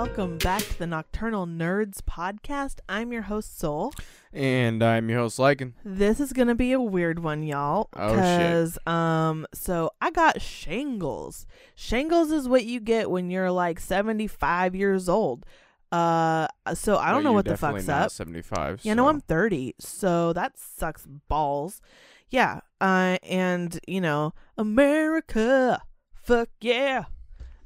welcome back to the Nocturnal Nerds podcast. I'm your host, Soul. And I'm your host, Lycan. This is gonna be a weird one, y'all. Oh, shit. um, so I got shingles. Shingles is what you get when you're like 75 years old. Uh, so I don't know what the fuck's up. Seventy-five. Yeah, no, I'm 30, so that sucks balls. Yeah, uh, and you know, America, fuck yeah.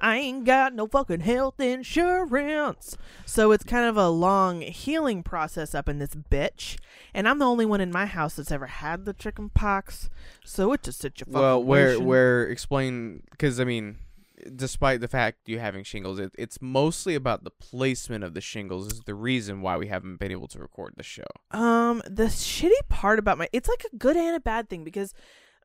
I ain't got no fucking health insurance. So it's kind of a long healing process up in this bitch. And I'm the only one in my house that's ever had the chicken pox. So it's just such a fucking Well, where where explain because I mean, despite the fact you having shingles, it, it's mostly about the placement of the shingles is the reason why we haven't been able to record the show. Um, the shitty part about my it's like a good and a bad thing because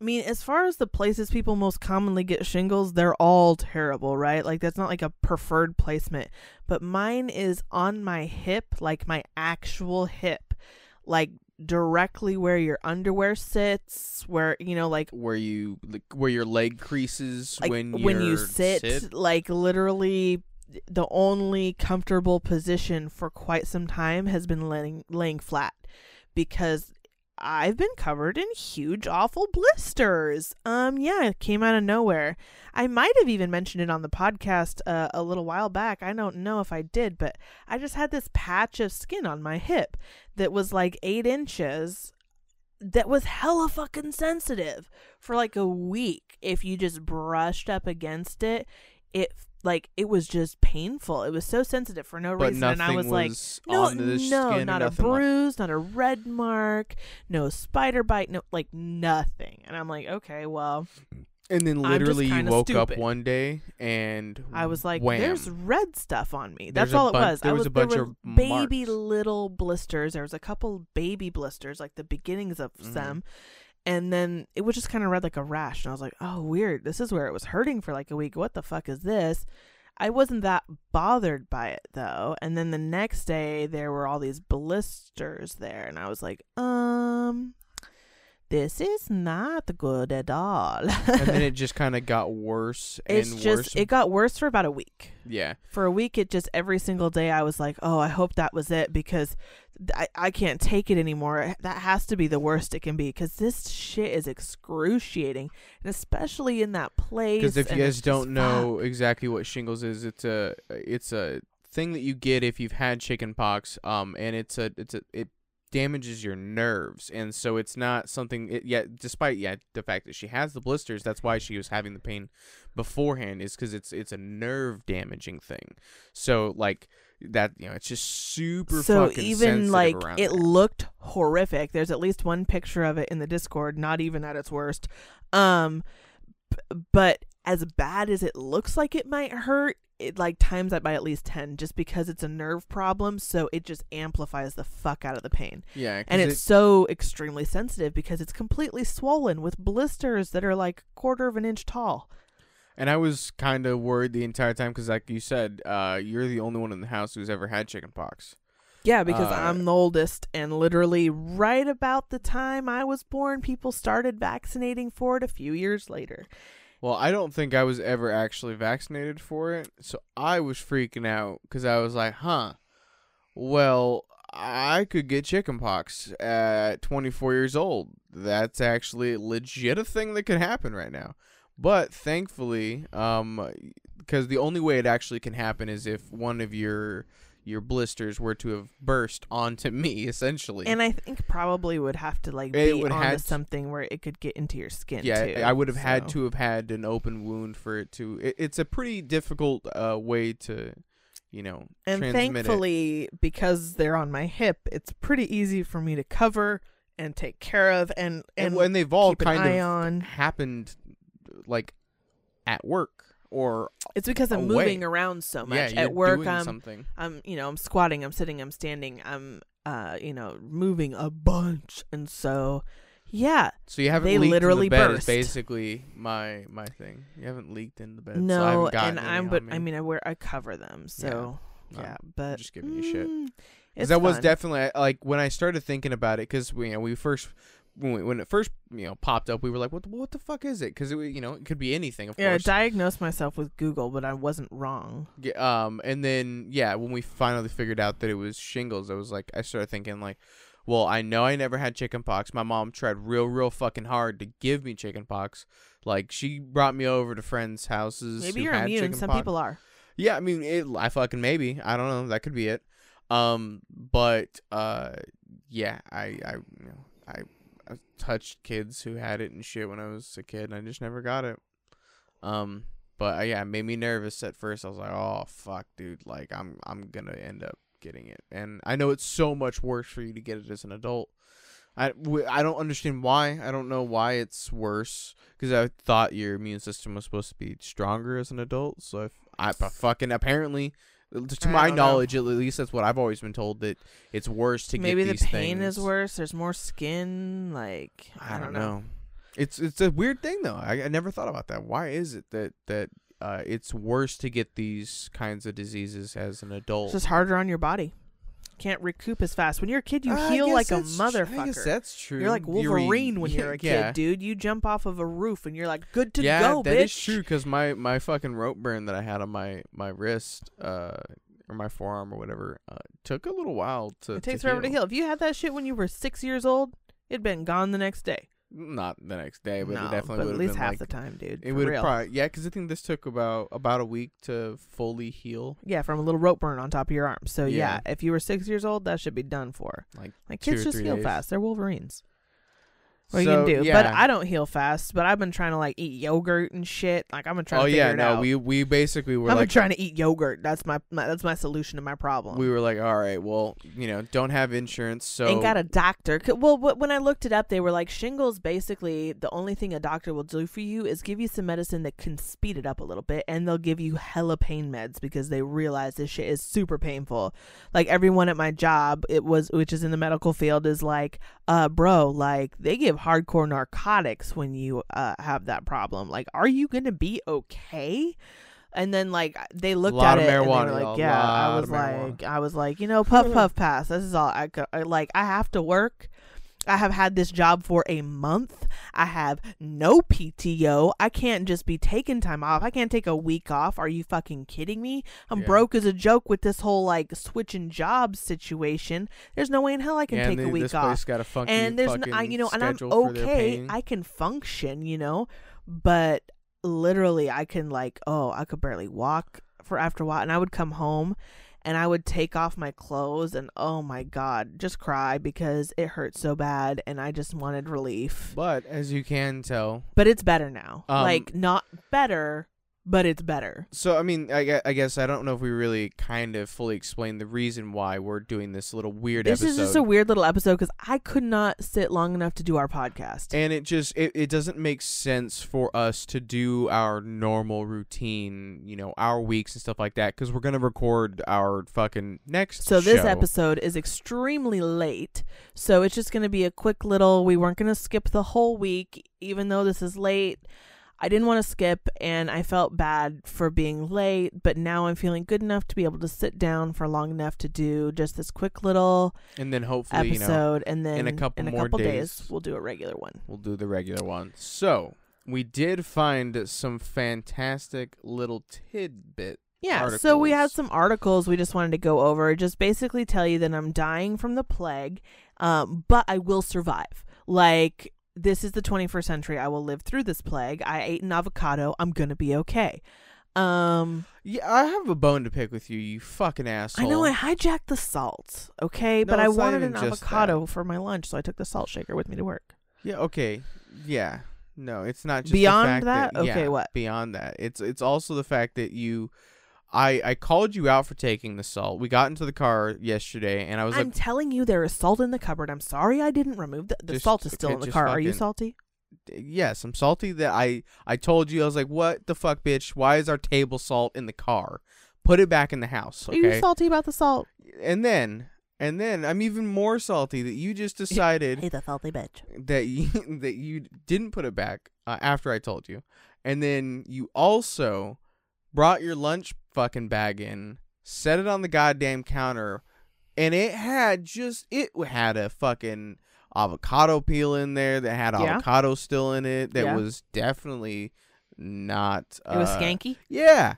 I mean, as far as the places people most commonly get shingles, they're all terrible, right? Like that's not like a preferred placement. But mine is on my hip, like my actual hip. Like directly where your underwear sits, where you know, like Where you like, where your leg creases like when you when you sit, like literally the only comfortable position for quite some time has been laying laying flat because I've been covered in huge awful blisters. Um yeah, it came out of nowhere. I might have even mentioned it on the podcast uh, a little while back. I don't know if I did, but I just had this patch of skin on my hip that was like 8 inches that was hella fucking sensitive for like a week if you just brushed up against it it like it was just painful. It was so sensitive for no but reason. And i was, like no on the no skin not a nothing like- bruise not a red mark no spider bite no like nothing. And i'm like okay well and then literally you woke up one day and i was like wham. there's red stuff on me. That's all it bun- was. There i was was a bunch there of baby marks. little blisters. There was a couple baby blisters like the beginnings of Mhm. some and then it was just kind of red like a rash and i was like oh weird. This is where it was hurting for like a week. What the fuck is this? I wasn't that bothered by it though and then the next day there were all these blisters there and i was like um this is not good at all and then it just kind of got worse it's and just worse. it got worse for about a week yeah. for a week it just every single day i was like oh i hope that was it because i, I can't take it anymore that has to be the worst it can be because this shit is excruciating and especially in that place Because if you guys don't know exactly what shingles is, it's a it's a thing that you get if you've had chicken pox. Um, and it's a it's a it damages your nerves, and so it's not something. It, yeah, despite yeah the fact that she has the blisters, that's why she was having the pain beforehand. Is because it's it's a nerve damaging thing. So like that you know it's just super so even like it there. looked horrific there's at least one picture of it in the discord not even at its worst um b- but as bad as it looks like it might hurt it like times that by at least 10 just because it's a nerve problem so it just amplifies the fuck out of the pain yeah, and it's it- so extremely sensitive because it's completely swollen with blisters that are like quarter of an inch tall And I was kind of worried the entire time because, like you said, uh, you're the only one in the house who's ever had chickenpox. Yeah, because Uh, I'm the oldest, and literally right about the time I was born, people started vaccinating for it a few years later. Well, I don't think I was ever actually vaccinated for it, so I was freaking out because I was like, "Huh, well, I could get chickenpox at 24 years old. That's actually legit a thing that could happen right now." But thankfully, um, because the only way it actually can happen is if one of your your blisters were to have burst onto me, essentially. And I think probably would have to like It be would onto had to- something where it could get into your skin. yeah, too, I would have had to have had an open wound for it to. It, it's a pretty difficult uh, way to, you know, And transmit it. thankfully, because they're on my hip, it's pretty easy for me to cover and take care of, and and and when they've all kind of on. happened, like at work or It's because I'm away. moving around so much. yeah, At work, I'm something. I'm you know I'm squatting, I'm sitting, I'm standing, I'm uh you know moving a bunch, and so yeah, So you haven't they leaked literally in the bed. Is basically my my thing. You haven't leaked in the bed. no, haven't and I'm but. I mean I wear I cover them, so No, yeah, but just giving you shit. mm, Because it's that was definitely like when I started thinking about it. Because we, you know, we first when, we, when it first you know popped up, we were like, "What the, what the fuck is it?" Because it you know it could be anything, of Yeah, I diagnosed myself with Google, but I wasn't wrong. Ge- um, and then yeah, when we finally figured out that it was shingles, I was like, I started thinking like, well, I know I never had chickenpox. My mom tried real, real fucking hard to give me chickenpox. Like she brought me over to friends' houses. Maybe you're immune. Some people are. Yeah, I mean, it, I fucking maybe. I don't know. That could be it. Um, but uh, yeah, I, I, you know, I, I touched kids who had it and shit when I was a kid, and I just never got it. Um, but uh, yeah, it made me nervous at first. I was like, oh fuck, dude, like I'm, I'm gonna end up getting it, and I know it's so much worse for you to get it as an adult. I, don't understand why. I don't know why it's worse because I thought your immune system was supposed to be stronger as an adult. So if I but fucking apparently, to I my don't know. knowledge, at least that's what I've always been told that it's worse to get these things. Maybe get the pain things. is worse. There's more skin. Like I, don't know. It's it's a weird thing though. I, I never thought about that. Why is it that that uh, it's worse to get these kinds of diseases as an adult? It's just harder on your body. Can't recoup as fast. When you're a kid, you I heal like a that's tr- I guess motherfucker. that's true. You're like Wolverine when you're a kid, yeah. dude. You jump off of a roof and you're like, good to yeah, go, that bitch. is true. Because my my fucking rope burn that I had on my my wrist, uh, or my forearm or whatever, uh, took a little while to. It takes to forever to heal. If you had that shit when you were six years old, it'd been gone the next day. Not the next day, but no, it definitely would at least half like the time, dude. it would have probably yeah. Because I think this took about about a week to fully heal. Yeah, from a little rope burn on top of your arm. So yeah. Yeah. if you were six years old, that should be done for. Like Like kids just heal days. fast. They're Wolverines. What so, you can do? Yeah. But I don't heal fast. But I've been trying to like eat yogurt and shit. Like I've been trying oh to yeah, no, we we basically were I've been like trying to eat yogurt. That's my, my that's my solution to my problem. we were like, all right, well, you know, don't have insurance, so Ain't got a doctor. Well, when I looked it up, they were like shingles. Basically, the only thing a doctor will do for you is give you some medicine that can speed it up a little bit, and they'll give you hella pain meds because they realize this shit is super painful. Like everyone at my job, it was which is in the medical field, is like, uh, bro, like they give hardcore narcotics when you uh have that problem. Like, are you gonna be okay? And then like they looked at of it and marijuana, they were y'all. like, yeah. I was of marijuana. like, I was like, you know, puff puff pass. This is all I could. I, like, I have to work. I have had this job for a month. I have no PTO. I can't just be taking time off. I can't take a week off. Are you fucking kidding me? I'm Yeah. broke as a joke with this whole like switching jobs situation. There's no way in hell I can yeah, take a week this off place got a funky and there's n I you know and i'm schedule for their okay i can function you know but literally i can like oh i could barely walk for after a while and i would come home and i would take off my clothes and oh my god just cry because it hurt so bad and i just wanted relief. But as you can tell, but it's better now. Um, like not better but it's better so I mean, I, gue- I guess I don't know if we really kind of fully explained the reason why we're doing this little weird this episode. is just a weird little episode because i could not sit long enough to do our podcast and it just it, it doesn't make sense for us to do our normal routine, you know, our weeks and stuff like that because we're gonna record our fucking next. So this show. episode is extremely late. So it's just going to be a quick little we weren't going to skip the whole week even though this is late. I didn't want to skip and I felt bad for being late, but now I'm feeling good enough to be able to sit down for long enough to do just this quick little and then hopefully you know episode and then in a couple in a more couple days- we'll do a regular one. we'll do the regular one. So we did find some fantastic little tidbit. Yeah, so we had some articles we just wanted to go over. Just basically tell you that I'm dying from the plague, um, but I will survive. Like, this is the 21st century. I will live through this plague. I ate an avocado. I'm going to be okay. Um, Yeah, I have a bone to pick with you, you fucking asshole. I know I hijacked the salt, okay? No, but I wanted an avocado for my lunch, so I took the salt shaker with me to work. Yeah. Okay. Yeah. No, it's not just Beyond the fact that? Okay, yeah, what? Beyond that, it's it's also the fact that you, I I called you out for taking the salt. We got into the car yesterday, and I was I'm like, telling you, there is salt in the cupboard. I'm sorry I didn't remove the, the Just- salt is still okay, in the car. Are you salty? yes, I'm salty that I I told you I was like, what the fuck, bitch? Why is our table salt in the car? Put it back in the house, Are you okay? salty about the salt? and then and then I'm even more salty that you just decided He's a salty bitch. that you that you didn't put it back uh, after I told you, and then you also brought your lunch fucking bag in, set it on the goddamn counter, and it had just it had a fucking avocado peel in there that had Yeah. avocado still in it. That Yeah. was definitely not. Uh, It was skanky. Yeah,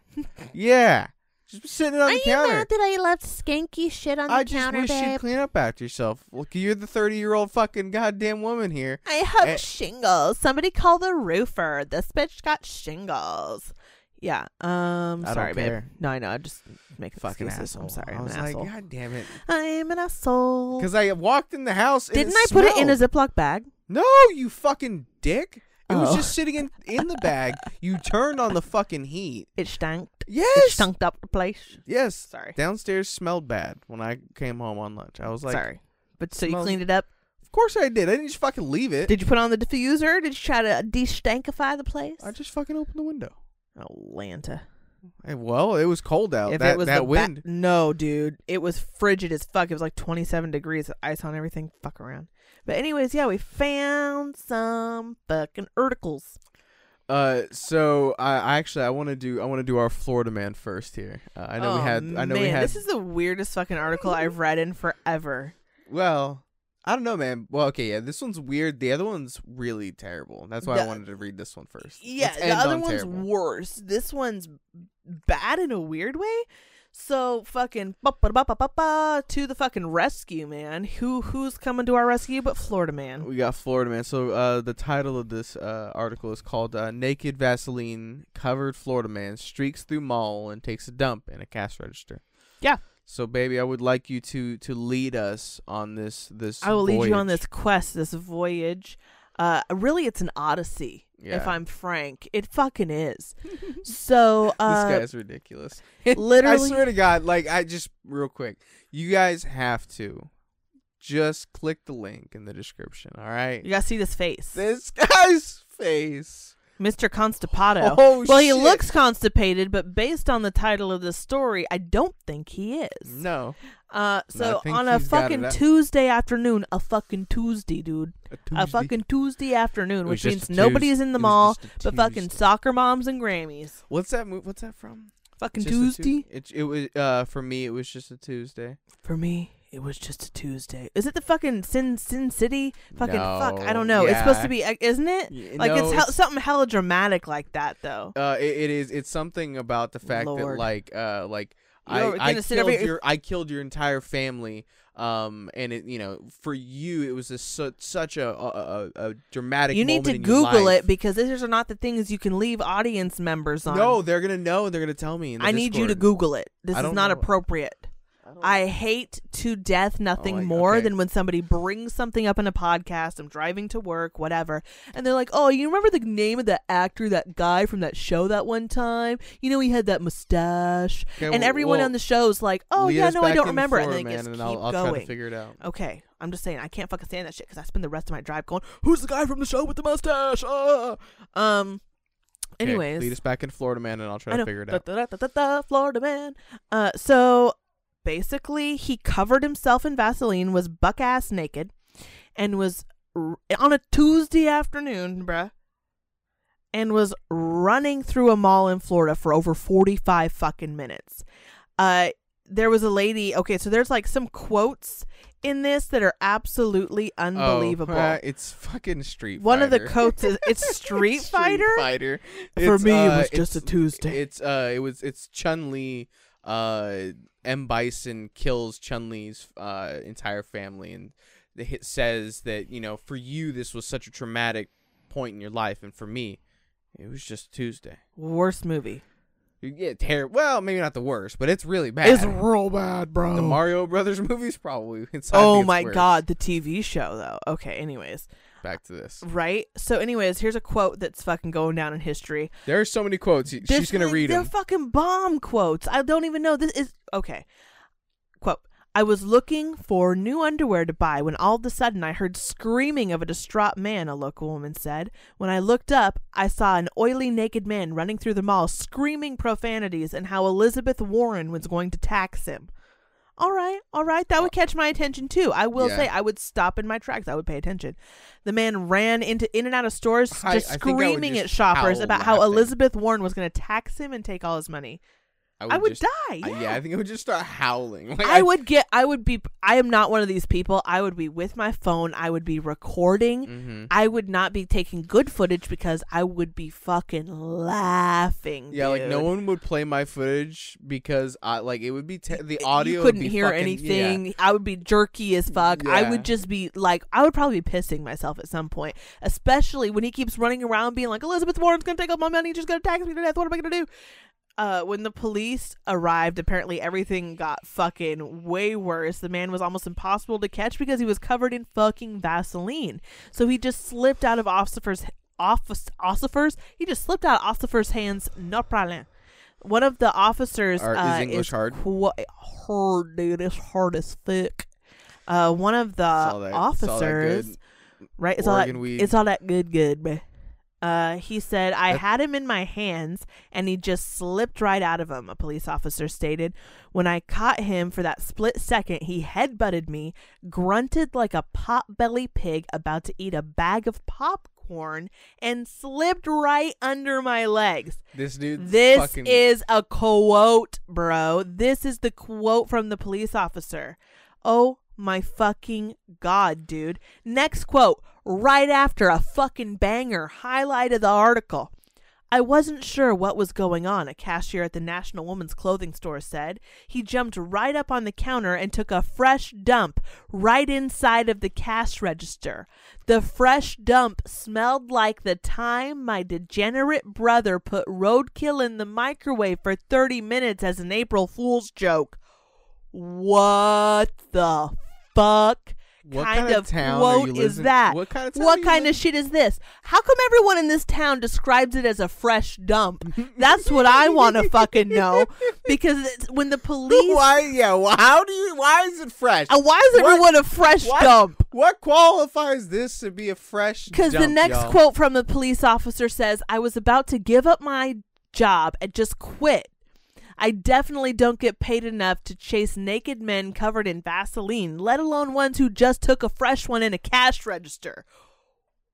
yeah. Just sitting on Are the you counter. mad that I left skanky shit on the counter, I just wish babe? you'd clean up after yourself. Look, you're the 30 year old fucking goddamn woman here. I have Eh. shingles. Somebody call the roofer. This bitch got shingles. Yeah. Um. I don't sorry, babe. care. No, I know. I just make a Fucking excuses. asshole. I'm sorry. I I'm was an like, asshole. God damn it. I'm an asshole. Because I walked in the house. And Didn't I put it in a smelled. Ziploc bag? No, you fucking dick. It was Oh. just sitting in, in the bag. You turned on the fucking heat. It stank. It Yes. stunk up the place. Yes. Sorry. Downstairs smelled bad when I came home on lunch. I was like, sorry. But so you smells- cleaned it up. of course I did. I didn't just fucking leave it. Did you put on the diffuser? Did you try to de-stankify the place? I just fucking opened the window. Atlanta. Hey, well, it was cold out. if that it was that the ba- wind. no, dude, it was frigid as fuck. It was like 27 degrees, ice on everything. Fuck around. But anyways, yeah, we found some fucking articles. Uh, so I, I actually I want to do I want to do our Florida man first here. Uh, I know we Oh, had I know man, we had This is the weirdest fucking article I've read in forever. well I don't know man. Well okay yeah this one's weird. The other one's really terrible. That's why I wanted to read this one first. Yeah, the other on one's terrible. worse. This one's bad in a weird way. So fucking to the fucking rescue, man. Who who's coming to our rescue but Florida man? We got Florida man. So uh, the title of this uh, article is called uh, "Naked Vaseline Covered Florida Man Streaks Through Mall and Takes a Dump in a Cash Register." Yeah. So baby, I would like you to to lead us on this this. I will lead you on this quest, this voyage. Uh, really, it's an odyssey. Yeah. If I'm frank, it fucking is. so, uh, this guy's ridiculous. literally- I swear to God, like I just real quick, you guys have to just click the link in the description. All right. you gotta see this face, This guy's face. Mr. Constipado. Oh well, he shit. looks constipated, but based on the title of the story, I don't think he is. No. Uh, so think on a fucking. Tuesday afternoon, a fucking Tuesday, dude, a fucking Tuesday afternoon, which means nobody's in the mall but fucking soccer moms and Grammys. What's that move? What's that from? Fucking a Tuesday. It it was uh for me it was just a Tuesday. For me, it was just a Tuesday. Is it the fucking Sin Sin City? Fucking fuck, I don't know. It's supposed to be, isn't it? Like no, it's, hell something hella dramatic like that though. uh it, it is it's something about the fact that like uh like You're I I killed here- your I killed your entire family um and it you know for you it was a su- such a a, a, a dramatic You need to Google it because these are not the things you can leave audience members on. No, they're gonna know. and They're gonna tell me. I need you to Google it. This is not know. appropriate. I hate to death nothing like- more okay. than when somebody brings something up in a podcast. I'm driving to work, whatever, and they're like, "Oh, you remember the name of that actor, that guy from that show that one time? You know, he had that mustache." Okay, and well- everyone well, on the show's like, "Oh yeah, no, I don't remember." Florida, and then man, just and keep I'll, I'll going. try to figure it out. Okay, I'm just saying I can't fucking stand that shit because I spend the rest of my drive going, "Who's the guy from the show with the mustache?" Ah. Um. Okay, Anyways, lead us back in Florida, man, and I'll try to figure it out. da, da, da, Florida man. Uh, so basically, he covered himself in Vaseline, was buck ass naked, and was r- on a Tuesday afternoon, bruh, and was running through a mall in Florida for over forty five fucking minutes. Uh, there was a lady. Okay, so there's like some quotes in this that are absolutely unbelievable. Oh, uh, it's fucking Street One of the quotes is it's Street Fighter. Fighter. For me, it uh, was just a Tuesday. It's uh, it was it's Chun Li. Uh, M Bison kills Chun Li's uh entire family, and the hit says that you know for you this was such a traumatic point in your life, and for me, it was just Tuesday. Worst movie. Yeah, terrible. Well, maybe not the worst, but it's really bad. It's real bad, bro. the Mario Brothers movies probably. It's, I oh my worse. god, the TV show though. Okay, anyways. Back to this. Right? So anyways, here's a quote that's fucking going down in history. There are so many quotes. She's gonna read They're them. fucking bomb quotes. I don't even know this is okay. Quote I was looking for new underwear to buy when all of a sudden I heard screaming of a distraught man, a local woman said. When I looked up, I saw an oily naked man running through the mall screaming profanities and how Elizabeth Warren was going to tax him. All right, all right, that would catch my attention too. I will Yeah. say I would stop in my tracks. I would pay attention. The man ran into in and out of stores just I I screaming just at shoppers about how. Elizabeth Warren was going to tax him and take all his money. I would, I would just, die. I- Yeah. yeah, I think I would just start howling. Like, I would get. I would be. I am not one of these people. I would be with my phone. I would be recording. hmm I would not be taking good footage because I would be fucking laughing. Yeah, like no one would play my footage because I like it would be te- the audio. You couldn't hear fucking- yeah. anything. I would be jerky as fuck. I would just be like, I would probably be pissing myself at some point, especially when he keeps running around being like, Elizabeth Warren's gonna take all my money, she's gonna tax me to death. What am I gonna do? Uh, when the police arrived, apparently everything got fucking way worse. The man was almost impossible to catch because he was covered in fucking Vaseline. So he just slipped out of officers' office officers. He just slipped out of officers' hands. No problem. One of the officers Are- is uh, English hard? Qu- hard, dude. It's hard as fuck. Uh, one of the that- it's all that officers, right? It's all that. Weed. It's all that good, good, man. Uh, he said, I had him in my hands and he just slipped right out of him, a police officer stated. When I caught him for that split second, he headbutted me, grunted like a pot-belly pig about to eat a bag of popcorn, and slipped right under my legs. This dude. This fucking, is a quote, bro. This is the quote from the police officer. Oh my fucking god, dude. Next quote, right after a fucking banger, highlight of the article. I wasn't sure what was going on, a cashier at the National Women's Clothing Store said. He jumped right up on the counter and took a fresh dump right inside of the cash register. The fresh dump smelled like the time my degenerate brother put roadkill in the microwave for 30 minutes as an April Fool's joke. What the fuck? What kind kind of town are quote you is living- that? What kind of town? What kind of shit is this? How come everyone in this town describes it as a fresh dump? That's what I want to fucking know. Because it's, when the police, Why? Yeah. Well, how do you? Why is it fresh? uh, why is What- everyone a fresh what? dump? What qualifies this to be a fresh? Dump? Because the next y'all? quote from the police officer says, I was about to give up my job and just quit. I definitely don't get paid enough to chase naked men covered in Vaseline, let alone ones who just took a fresh one in a cash register.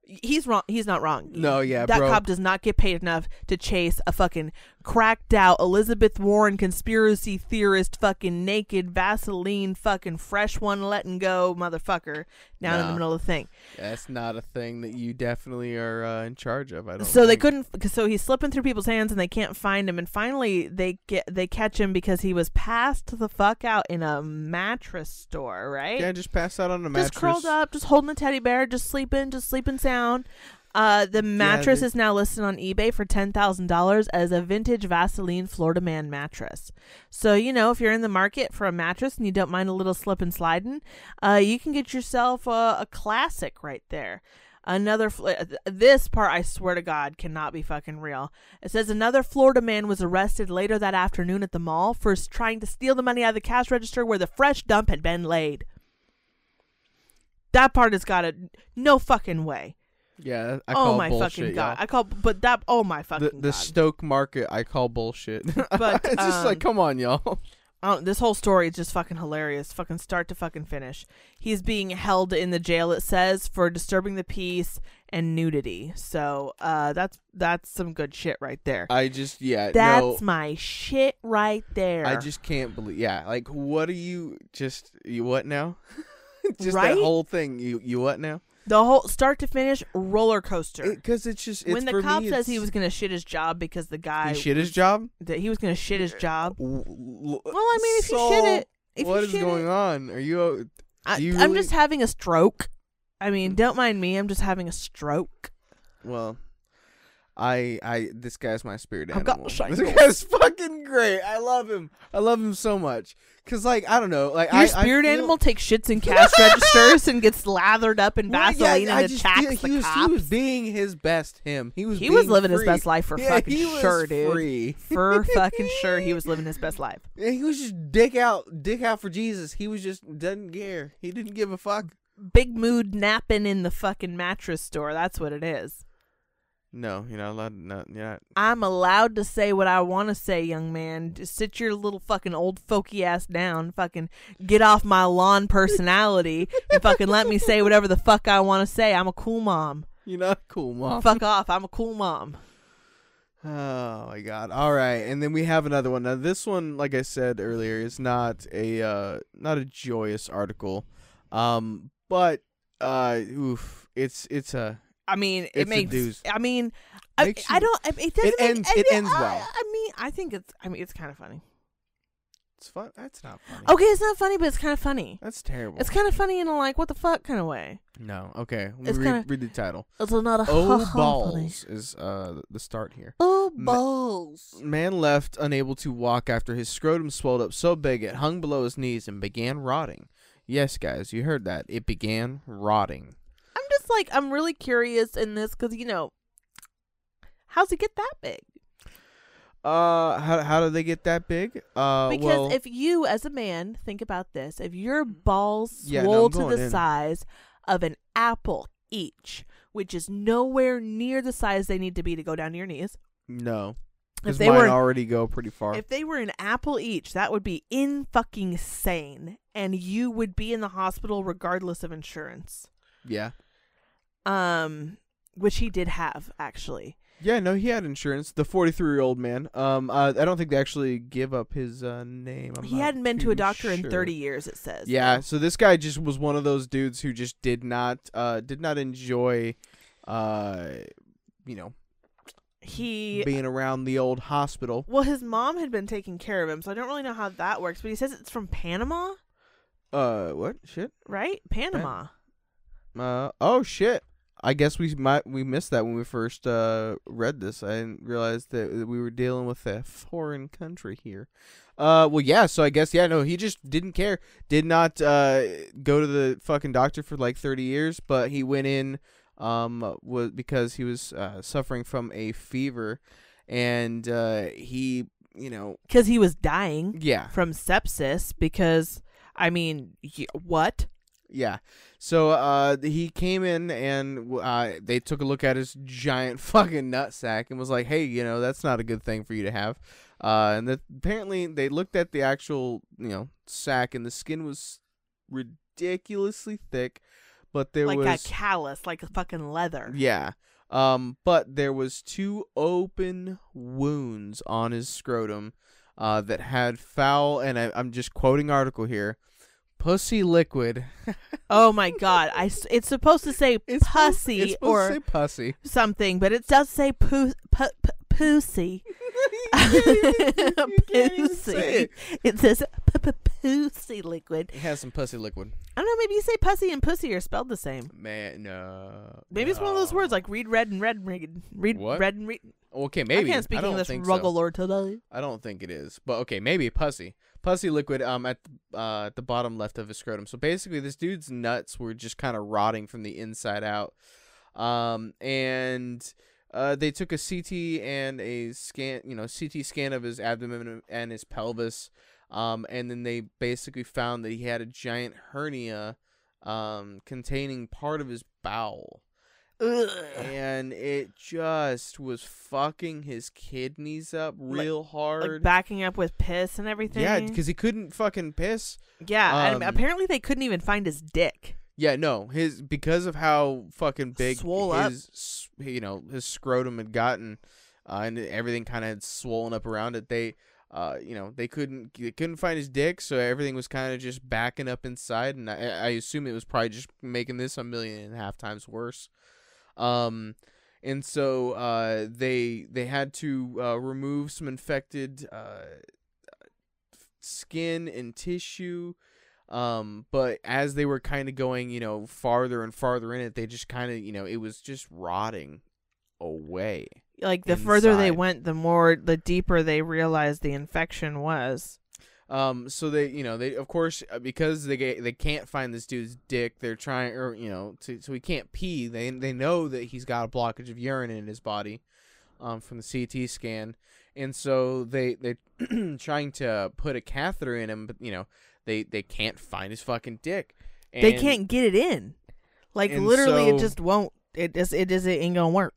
He's wrong. He's not wrong. No, yeah, that bro. cop does not get paid enough to chase a fucking cracked out Elizabeth Warren conspiracy theorist, fucking naked Vaseline, fucking fresh one letting go motherfucker down in the middle of the thing. That's not a thing that you definitely are uh, in charge of. I don't. so they couldn't so he's slipping through people's hands and they can't find him and finally they get they catch him because he was passed the fuck out in a mattress store right Yeah, just passed out on a mattress. just curled up just holding a teddy bear just sleeping just sleeping sound uh, the mattress they- is now listed on eBay for ten thousand dollars as a vintage Vaseline Florida Man mattress. So you know, if you're in the market for a mattress and you don't mind a little slip and sliding, uh, you can get yourself a, a classic right there. Another fl- uh, this part I swear to God cannot be fucking real. It says another Florida man was arrested later that afternoon at the mall for trying to steal the money out of the cash register where the fresh dump had been laid. That part has got a no fucking way. Yeah, I oh my bullshit, fucking god! y'all. I call, but that oh my fucking the the god! Stoke market, I call bullshit. But, it's just like, um, come on, y'all. Oh, this whole story is just fucking hilarious, fucking start to fucking finish. He's being held in the jail. It says for disturbing the peace and nudity. So uh, that's that's some good shit right there. I just, yeah, That's no. my shit right there. I just can't believe. Yeah, like, what are you? Just you what now? just Right? that whole thing. You you what now? The whole start to finish roller coaster. Because it's just it's when the for cop me, says he was gonna shit his job because the guy he shit his job. that he was gonna shit his job. Well, I mean, if you shit it, if what you is shit going it, on? Are you? I, do you I'm really- Mm. just having a stroke. I mean, don't mind me. I'm just having a stroke. Well, I I this guy's my spirit I've got animal. This guy's fucking great. I love him. I love him so much. Cause like I don't know, like Your I, spirit I feel, animal takes shits in cash registers and gets lathered up in Well, Vaseline yeah, and attacks feel the he was, cops. He was being his best him. He was He was living his best life for yeah, fucking sure, dude. Free. For fucking sure, he was living his best life. Yeah, he was just dick out, dick out for Jesus. He was just doesn't care. He didn't give a fuck. Big mood napping in the fucking mattress store. That's what it is. No, you're not allowed. Not, you're not. I'm allowed to say what I want to say, young man. Just sit your little fucking old folky ass down. Fucking get off my lawn personality and fucking let me say whatever the fuck I want to say. I'm a cool mom. You're not a cool, mom. Fuck off. I'm a cool mom. Oh my god. All right. And then we have another one. Now this one, like I said earlier, is not a uh not a joyous article. Um but uh oof, it's it's a I mean, it It's makes. I mean, I, Makes I you- don't. It doesn't. make- ends- I it ends I- well. I mean, I think it's. I mean, it's kind of funny. it's fun. That's not funny. Okay, it's not funny, but it's kind of funny. That's terrible. It's kind of funny in a like what the fuck kind of way. no. Okay. It's read, kinda- read the title. It's not a Oh funny. balls is uh the start here. Oh Ma- balls. Man left unable to walk after his scrotum swelled up so big it hung below his knees and began rotting. Yes, guys, you heard that. It began rotting. Just like I'm really curious in this because you know, how's it get that big? Uh, how how did they get that big? Uh, Because well, if you, as a man, think about this: if your balls Yeah, no, to the in. size of an apple each, which is nowhere near the size they need to be to go down to your knees, no, if they were already go pretty far. If they were an apple each, that would be in fucking sane, and you would be in the hospital regardless of insurance. yeah, Um, which he did have actually. yeah. No, he had insurance. The forty-three-year-old man. Um, uh, I don't think they actually give up his uh name. I'm he hadn't been to a doctor in thirty years. It says. Yeah, so this guy just was one of those dudes who just did not uh did not enjoy uh you know He. being around the old hospital. well, his mom had been taking care of him, so I don't really know how that works. But he says it's from Panama, Uh what? Shit. right? Panama. Uh oh shit. I guess we might we missed that when we first uh read this. I didn't realize that that we were dealing with a foreign country here. Uh well yeah, so I guess yeah, no, he just didn't care. Did not uh go to the fucking doctor for like 30 years, but he went in um was because he was uh suffering from a fever and uh he, you know, Because he was dying yeah. from sepsis. Because I mean, y- what? Yeah. So uh he came in and uh they took a look at his giant fucking nut sack and was like, "Hey, you know, that's not a good thing for you to have." Uh and that apparently they looked at the actual, you know, sack and the skin was ridiculously thick, but there like was like a callus, like a fucking leather. yeah. Um but there was two open wounds on his scrotum uh that had foul and I, I'm just quoting article here. Pussy liquid Oh my god! I it's supposed to say It's supposed- pussy it's supposed or to say pussy. something, but it does say poo, pu- pu- pussy. pussy. It says pussy liquid. It has some pussy liquid. I don't know. Maybe you say pussy and pussy are spelled the same. Man, no. Maybe it's one of those words like read red and red and read read What? red and read. Okay, maybe. I can't speak don't English think so. regular today. I don't think it is, but okay, maybe pussy. Pussy liquid. Um, at the, uh the bottom left of his scrotum. So basically, this dude's nuts were just kind of rotting from the inside out. Um, and uh, they took a CT and a scan, you know, CT scan of his abdomen and his pelvis. Um, and then they basically found that he had a giant hernia, um, containing part of his bowel. Ugh. and it just was fucking his kidneys up Like- real hard. Like backing up with piss and everything. yeah, because he couldn't fucking piss. yeah. and um, apparently they couldn't even find his dick. Yeah, no, his because of how fucking big Swole his s- you know his scrotum had gotten, uh, and everything kind of had swollen up around it. They, uh, you know, they couldn't they couldn't find his dick, so everything was kind of just backing up inside, and I, I assume it was probably just making this a million and a half times worse. Um, and so uh, they they had to uh, remove some infected uh, skin and tissue. Um, but as they were kind of going, you know, farther and farther in it, they just kind of, you know, it was just rotting away. Like the further they went, the more the deeper they realized the infection was. Um, so they, you know, they of course uh, because they get, they can't find this dude's dick, they're trying, or you know, to, so he can't pee. They they know that he's got a blockage of urine in his body, um, from the CT scan, and so they they trying to put a catheter in him, but you know, they they can't find his fucking dick. they can't get it in. Like and literally, it just won't. It just it just ain't gonna work.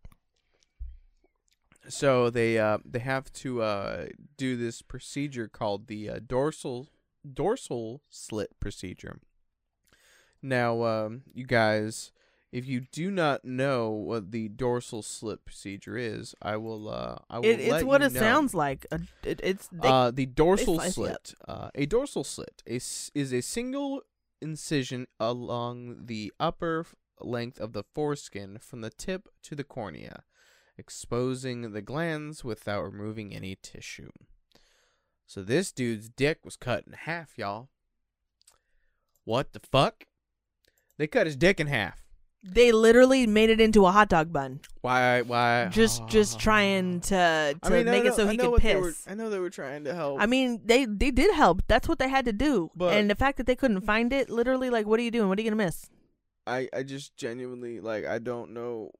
So they uh they have to uh do this procedure called the uh, dorsal dorsal slit procedure. Now, um, you guys, if you do not know what the dorsal slit procedure is, I will. Uh, I will. It, it's what it know. sounds like. It, it's they, uh, the dorsal slice you up. slit. Uh, a dorsal slit is, is a single incision along the upper length of the foreskin from the tip to the cornea, exposing the glands without removing any tissue. So this dude's dick was cut in half, y'all. What the fuck? They cut his dick in half. they literally made it into a hot dog bun. Why? Why? Just just trying to to I mean, make know- it so I he know could piss. They were, I know they were trying to help. I mean, they they did help. That's what they had to do. But- and the fact that they couldn't find it, literally, like, what are you doing? What are you gonna miss? I, I just genuinely like I don't know.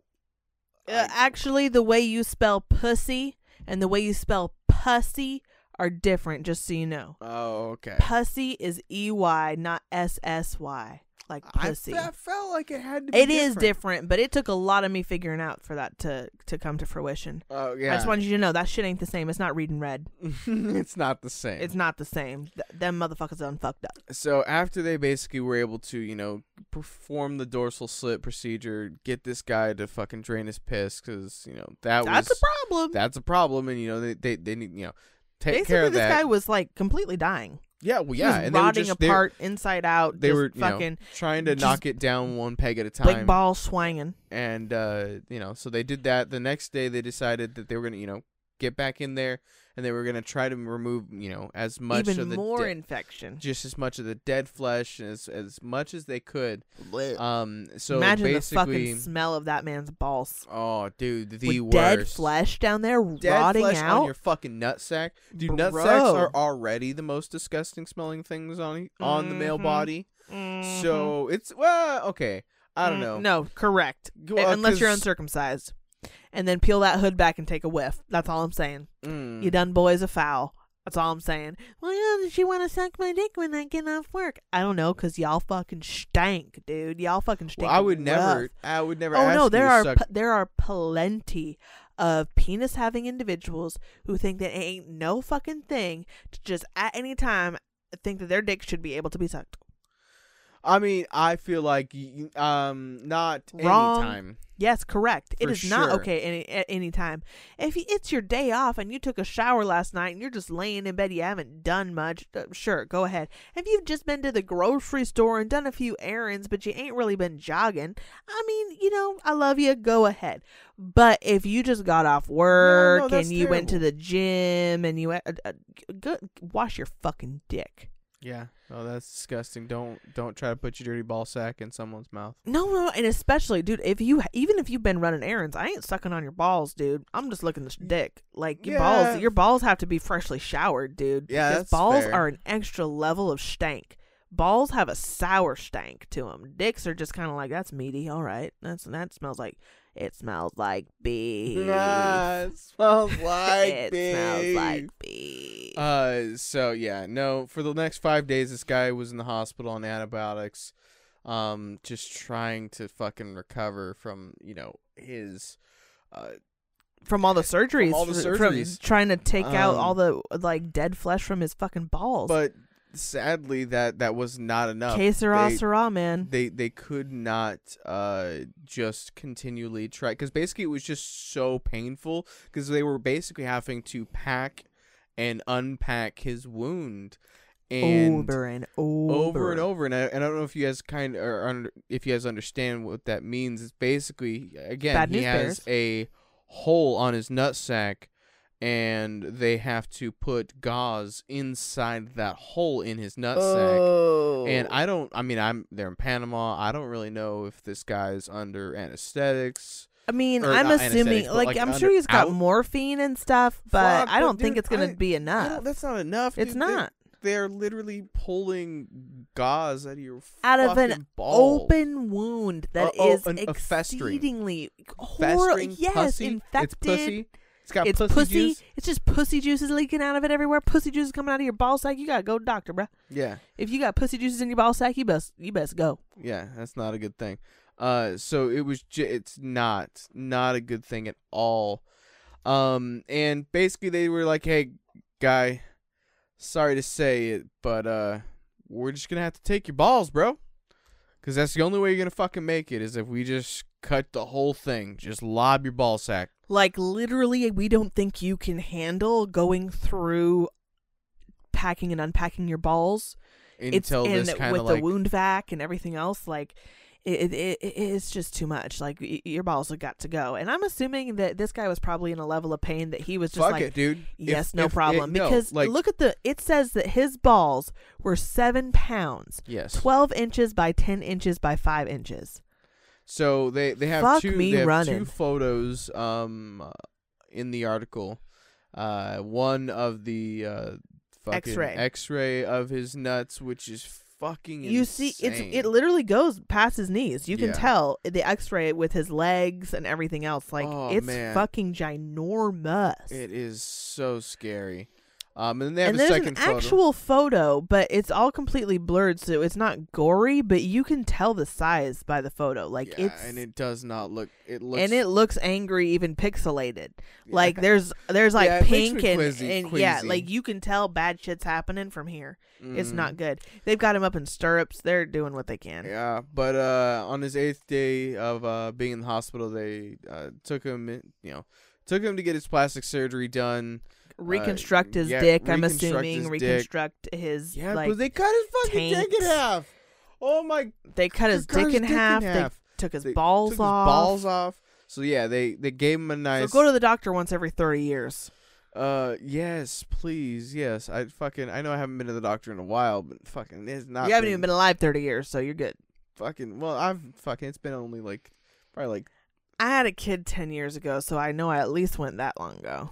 Uh, I- actually, the way you spell pussy and the way you spell pussy are different. Just so you know, oh, okay. pussy is e y, not s s y, like I, pussy. fe- I felt like it had to. be It is different. different, but it took a lot of me figuring out for that to to come to fruition. Oh yeah. I just wanted you to know that shit ain't the same. It's not reading red. it's not the same. It's not the same. Th- them motherfuckers done fucked up. so after they basically were able to, you know, perform the dorsal slit procedure, get this guy to fucking drain his piss because you know that That's was a problem. that's a problem, and you know they they, they need you know take Basically, care of this that. guy was like completely dying. Yeah, well, yeah, and they were rotting just they were- apart, inside out. They just were you know, fucking trying to knock it down one peg at a time. like ball swinging. and uh, you know, so they did that. The next day, they decided that they were gonna, you know, get back in there, and they were gonna try to remove, you know, as much Even of the more de- infection. just as much of the dead flesh as as much as they could. Um, so Imagine the fucking smell of that man's balls. oh, dude, the With worst. dead flesh down there Dead rotting flesh out. on your fucking nutsack, dude. Bro. Nutsacks are already the most disgusting smelling things on on the male Mhm. body. Mhm. So it's well, okay. I don't Mm, know. No, correct. Go- uh, Unless you're uncircumcised. And then peel that hood back and take a whiff. That's all I'm saying. Mm. You done boys a foul. That's all I'm saying. Well, yeah, does she want to suck my dick when I get off work? I don't know, cause y'all fucking stank, dude. Y'all fucking stink. Well, I would rough. never. I would never. Oh ask no, there are suck- p- there are plenty of penis having individuals who think that it ain't no fucking thing to just at any time think that their dick should be able to be sucked. I mean, I feel like um, not Wrong. anytime. Yes, correct. it For is not sure. okay any at any time. If it's your day off and you took a shower last night and you're just laying in bed, you haven't done much. Uh, sure, go ahead. If you've just been to the grocery store and done a few errands, but you ain't really been jogging, I mean, you know, I love you. Go ahead. But if you just got off work that's and you went to the gym and you uh, uh, go wash your fucking dick. Yeah. Oh, that's disgusting. Don't don't try to put your dirty ball sack in someone's mouth. No, no, and especially, dude, if you even if you've been running errands, I ain't sucking on your balls, dude. I'm just looking at the dick. Like your Yeah. balls, your balls have to be freshly showered, dude. Yeah, because balls fair. are an extra level of stank. Balls have a sour stank to them. Dicks are just kind of like that's meaty. All right, that's that smells like it smells like beef. Ah, it smells like it beef. smells like beef. Uh, so yeah, no. For the next five days, this guy was in the hospital on antibiotics, um, just trying to fucking recover from you know his, uh, from all the surgeries, all the fr- from surgeries. trying to take out Um, all the like dead flesh from his fucking balls. but sadly that that was not enough. Que sera, They- sera, man. they they could not uh just continually try because basically it was just so painful because they were basically having to pack and unpack his wound and over and over, over and over and I, and I don't know if you guys kind of or under, if you guys understand what that means it's basically again Bad he has bears. a hole on his nutsack and they have to put gauze inside that hole in his nutsack Oh. and I don't. I mean, I'm they're in Panama. I don't really know if this guy's under anesthetics. I mean, or I'm assuming, like, like, I'm sure he's got out- morphine and stuff, but Fuck, I don't think dude, it's gonna be enough. that's not enough. It's dude. Not They're literally pulling gauze out of your Out of an open wound that Oh, oh, is an- exceedingly horrible. Yes, pussy. infected. It's pussy. It's got It's pussy, pussy. juice. It's just pussy juices leaking out of it everywhere. Pussy juices coming out of your ball sack. You gotta go to the doctor, bruh. Yeah, If you got pussy juices in your ball sack, you best you best go. yeah. That's not a good thing. Uh, so it was. J- it's not not a good thing at all. Um, and basically they were like, "Hey, guy, sorry to say it, but uh, we're just gonna have to take your balls, bro. Because that's the only way you're gonna fucking make it is if we just cut the whole thing. Just lob your ball sack. Like literally, we don't think you can handle going through packing and unpacking your balls. Until it's this kind with of the like wound vac and everything else, like it, it, it it's just too much. Like your balls have got to go. And I'm assuming that this guy was probably in a level of pain that he was just fuck like, it, dude. yes, If- no if it- problem. no, because like look at the it says that his balls were seven pounds, yes. twelve inches by ten inches by five inches. So they they have Fuck two me they have running. two photos um in the article. Uh, one of the uh fucking X-ray. X-ray of his nuts, which is fucking. You see, it's it literally goes past his knees. You can Yeah. tell the X-ray with his legs and everything else. Like Oh, it's man. fucking ginormous. It is so scary. Um, and then they have and a there's second an photo. actual photo, but it's all completely blurred, so it's not gory, but you can tell the size by the photo. Like yeah, it's and it does not look. It looks and it looks angry, even pixelated. yeah. Like there's there's like Yeah, pink and, quizzy- and yeah, like you can tell bad shit's happening from here. It's Mm. not good. They've got him up in stirrups. They're doing what they can. Yeah, but uh, on his eighth day of uh, being in the hospital, they uh, took him, in, you know, took him to get his plastic surgery done. Reconstruct his yeah, dick. I'm reconstruct assuming his dick. reconstruct his Yeah, like but they cut his fucking dick in half. Oh my! they cut his dick in half. They took his They balls took off. His balls off. So yeah, they they gave him a So nice. go to the doctor once every thirty years. uh, yes, please, yes. I fucking I know I haven't been to the doctor in a while, but fucking it's not. you haven't even been alive thirty years, so you're good. fucking. Well, I've fucking. It's been only like probably like I had a kid ten years ago, so I know I at least went that long ago.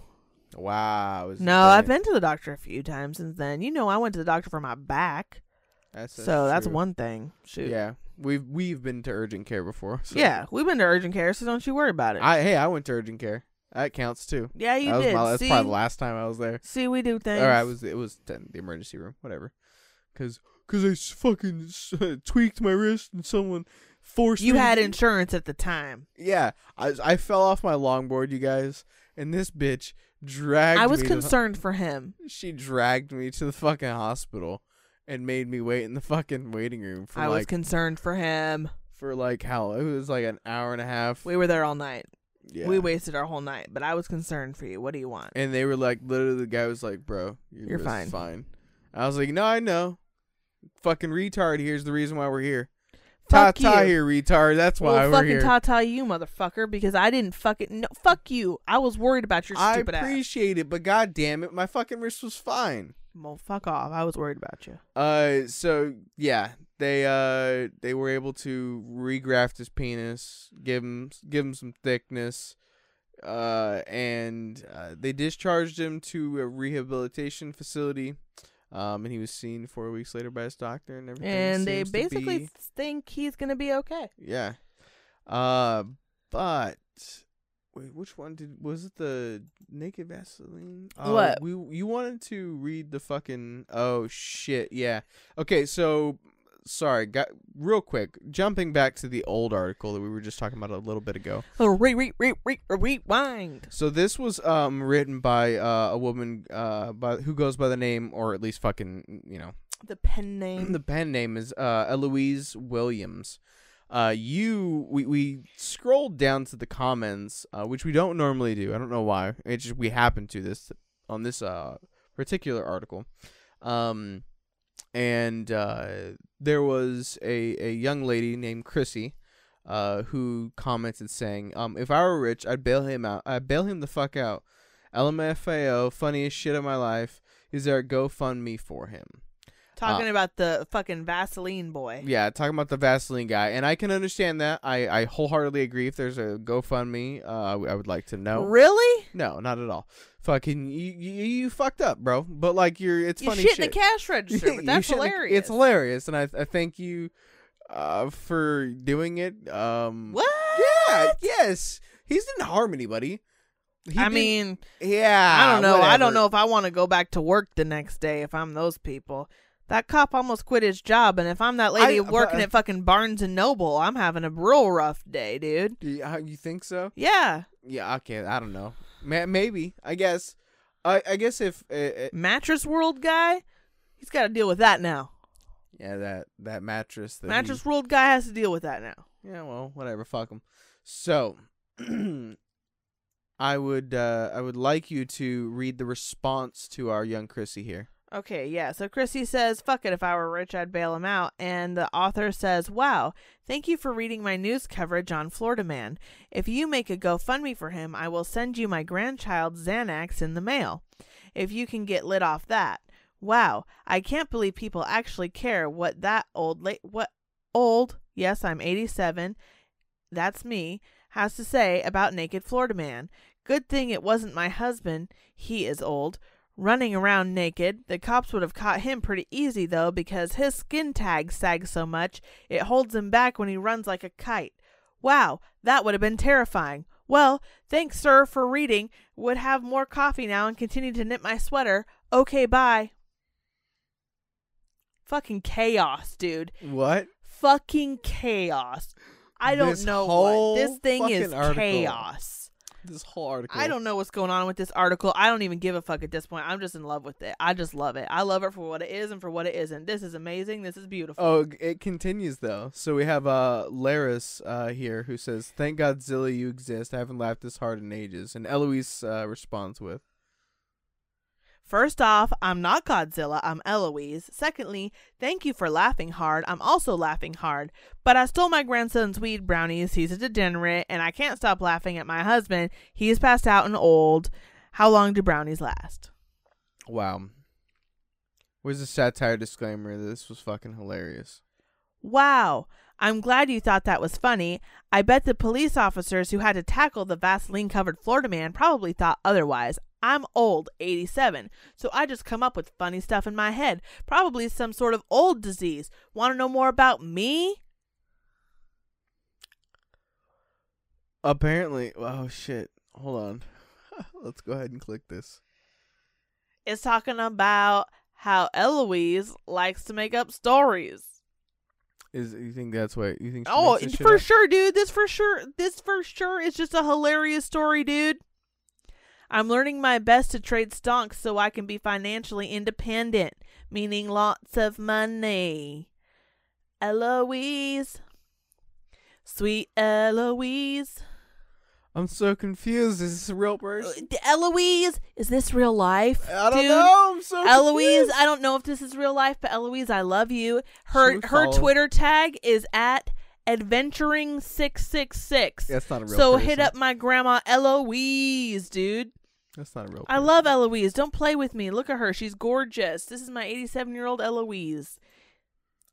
Wow. No, I've been to the doctor a few times since then. You know, I went to the doctor for my back, That's, so that's one thing. Shoot. Yeah, we've we've been to urgent care before. So. Yeah, we've been to urgent care, so don't you worry about it. I hey, I went to urgent care. That counts too. yeah, you that was did. my, that's See, probably the last time I was there. see, we do things. Or I was it was then the emergency room, whatever. Cause cause I fucking tweaked my wrist and someone forced You me had insurance at the time. Yeah, I I fell off my longboard, you guys, and this bitch dragged. I was me to the- concerned for him. she dragged me to the fucking hospital, and made me wait in the fucking waiting room for I was concerned for him. for like how it was like an hour and a half. We were there all night. yeah. We wasted our whole night, but I was concerned for you. What do you want? And they were like, literally, the guy was like, "Bro, your You're fine. fine." I was like, "No, I know. Fucking retard. Here's the reason why we're here. Ta ta here, retard. That's why well, we're fucking here." ta-ta you, motherfucker, because I didn't fucking no. Fuck you. I was worried about your I stupid ass. appreciate it, but god damn it, my fucking wrist was fine. Well, fuck off. I was worried about you. Uh, so yeah, they uh they were able to regraft his penis, give him give him some thickness, uh, and uh, they discharged him to a rehabilitation facility. Um, and he was seen four weeks later by his doctor, and everything. And they basically be- think he's gonna be okay. yeah. Uh, but wait, which one did was it? The naked Vaseline? Oh, What? we you wanted to read the fucking? Oh shit! Yeah. Okay, so sorry, got real quick. Jumping back to the old article that we were just talking about a little bit ago. Oh, re re re re rewind. So this was um written by uh, a woman uh by who goes by the name or at least fucking you know The pen name. the pen name is uh, Eloise Williams. Uh, you we we scrolled down to the comments, uh, which we don't normally do. I don't know why. It just we happened to this on this uh particular article. Um, and uh, there was a a young lady named Chrissy. Uh, who commented saying, um, if I were rich, I'd bail him out. I'd bail him the fuck out. LMFAO, funniest shit of my life. Is there a GoFundMe for him? Talking about the fucking Vaseline boy. Yeah, talking about the Vaseline guy, and I can understand that. I, I wholeheartedly agree. If there's a GoFundMe, uh, I would like to know. Really? No, not at all. Fucking you, you, you fucked up, bro. But like you're, it's you funny shit shit. in the cash register, but that's in the- hilarious. It's hilarious, and I I thank you, uh, for doing it. Um, What? Yeah, yes. He didn't harm anybody. He I didn't- mean, yeah. I don't know. I don't know if I want to go back to work the next day if I'm those people. That cop almost quit his job, and if I'm that lady I- working but- at fucking Barnes and Noble, I'm having a real rough day, dude. Yeah, you think so? Yeah, Yeah. I can't. I don't know. Ma- maybe. I guess. I I guess if uh, uh, mattress world guy, he's got to deal with that now. Yeah, that that mattress. That he- Mattress World guy has to deal with that now. Yeah, well, whatever. Fuck him. So, I would uh, I would like you to read the response to our young Chrissy here. Okay, yeah. So Chrissy says, fuck it, if I were rich, I'd bail him out. And the author says, wow, thank you for reading my news coverage on Florida Man. If you make a GoFundMe for him, I will send you my grandchild's Xanax in the mail. If you can get lit off that. Wow, I can't believe people actually care what that old, la- what old, yes, I'm 87, that's me, has to say about Naked Florida Man. Good thing it wasn't my husband, he is old running around naked. The cops would have caught him pretty easy, though, because his skin tag sags so much it holds him back when he runs like a kite. Wow, that would have been terrifying. Well, thanks, sir, for reading. Would have more coffee now and continue to knit my sweater. Okay, bye. Fucking chaos, dude. What? Fucking chaos. I don't This know what. This thing is article. chaos. This whole article. I don't know what's going on with this article. I don't even give a fuck at this point. I'm just in love with it. I just love it. I love it for what it is and for what it isn't. This is amazing. This is beautiful. Oh, it continues though. So we have uh Laris uh here who says, "Thank Godzilla you exist. I haven't laughed this hard in ages." And Eloise uh, responds with, First off, I'm not Godzilla. I'm Eloise. Secondly, thank you for laughing hard. I'm also laughing hard. But I stole my grandson's weed brownies. He's a degenerate, and I can't stop laughing at my husband. He's passed out and old. How long do brownies last? "Wow." Where's the satire disclaimer? This was fucking hilarious. Wow. I'm glad you thought that was funny. I bet the police officers who had to tackle the Vaseline covered Florida man probably thought otherwise. I'm old, 87, so I just come up with funny stuff in my head. Probably some sort of old disease. Want to know more about me? Apparently, oh shit. Hold on. Let's go ahead and click this. It's talking about how Eloise likes to make up stories. Is you think that's what you think? Oh, makes this shit for up? sure, dude. This for sure. This for sure is just a hilarious story, dude. I'm learning my best to trade stocks so I can be financially independent, meaning lots of money. Eloise. Sweet Eloise. I'm so confused. Is this a real person? Uh, Eloise, is this real life? I don't dude? know. I'm so Eloise, confused. I don't know if this is real life, but Eloise, I love you. Her her follow? Twitter tag is at adventuring six six six. That's not a real. So person. hit up my grandma Eloise, dude. That's not a real. Person. I love Eloise. Don't play with me. Look at her. She's gorgeous. This is my 87 year old Eloise.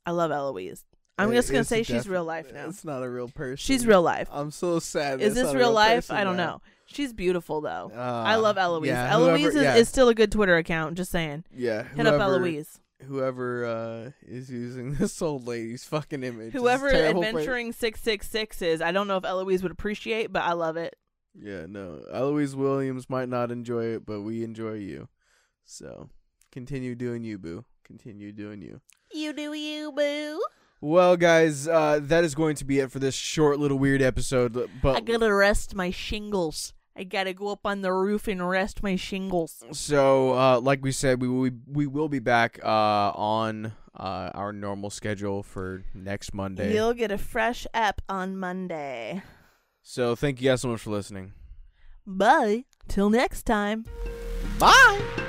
I love Eloise. I'm It- just gonna say she's real life now. It's not a real person. She's real life. I'm so sad. Is this a real life? person I don't now. know. She's beautiful though. Uh, I love Eloise. yeah, Eloise whoever- is, yeah, is still a good Twitter account. Just saying. yeah. Hit up Eloise. Whoever uh, is using this old lady's fucking image. Whoever adventuring six six six is, I don't know if Eloise would appreciate, but I love it. Yeah, no. Eloise Williams might not enjoy it, but we enjoy you. So continue doing you, boo. Continue doing you. You do you, boo. Well, guys, uh, that is going to be it for this short little weird episode. But I gotta rest my shingles. I gotta go up on the roof and rest my shingles. So, uh, like we said, we will we will be back uh, on uh, our normal schedule for next Monday. You'll get a fresh app on Monday. So, thank you guys so much for listening. Bye. Till next time. Bye.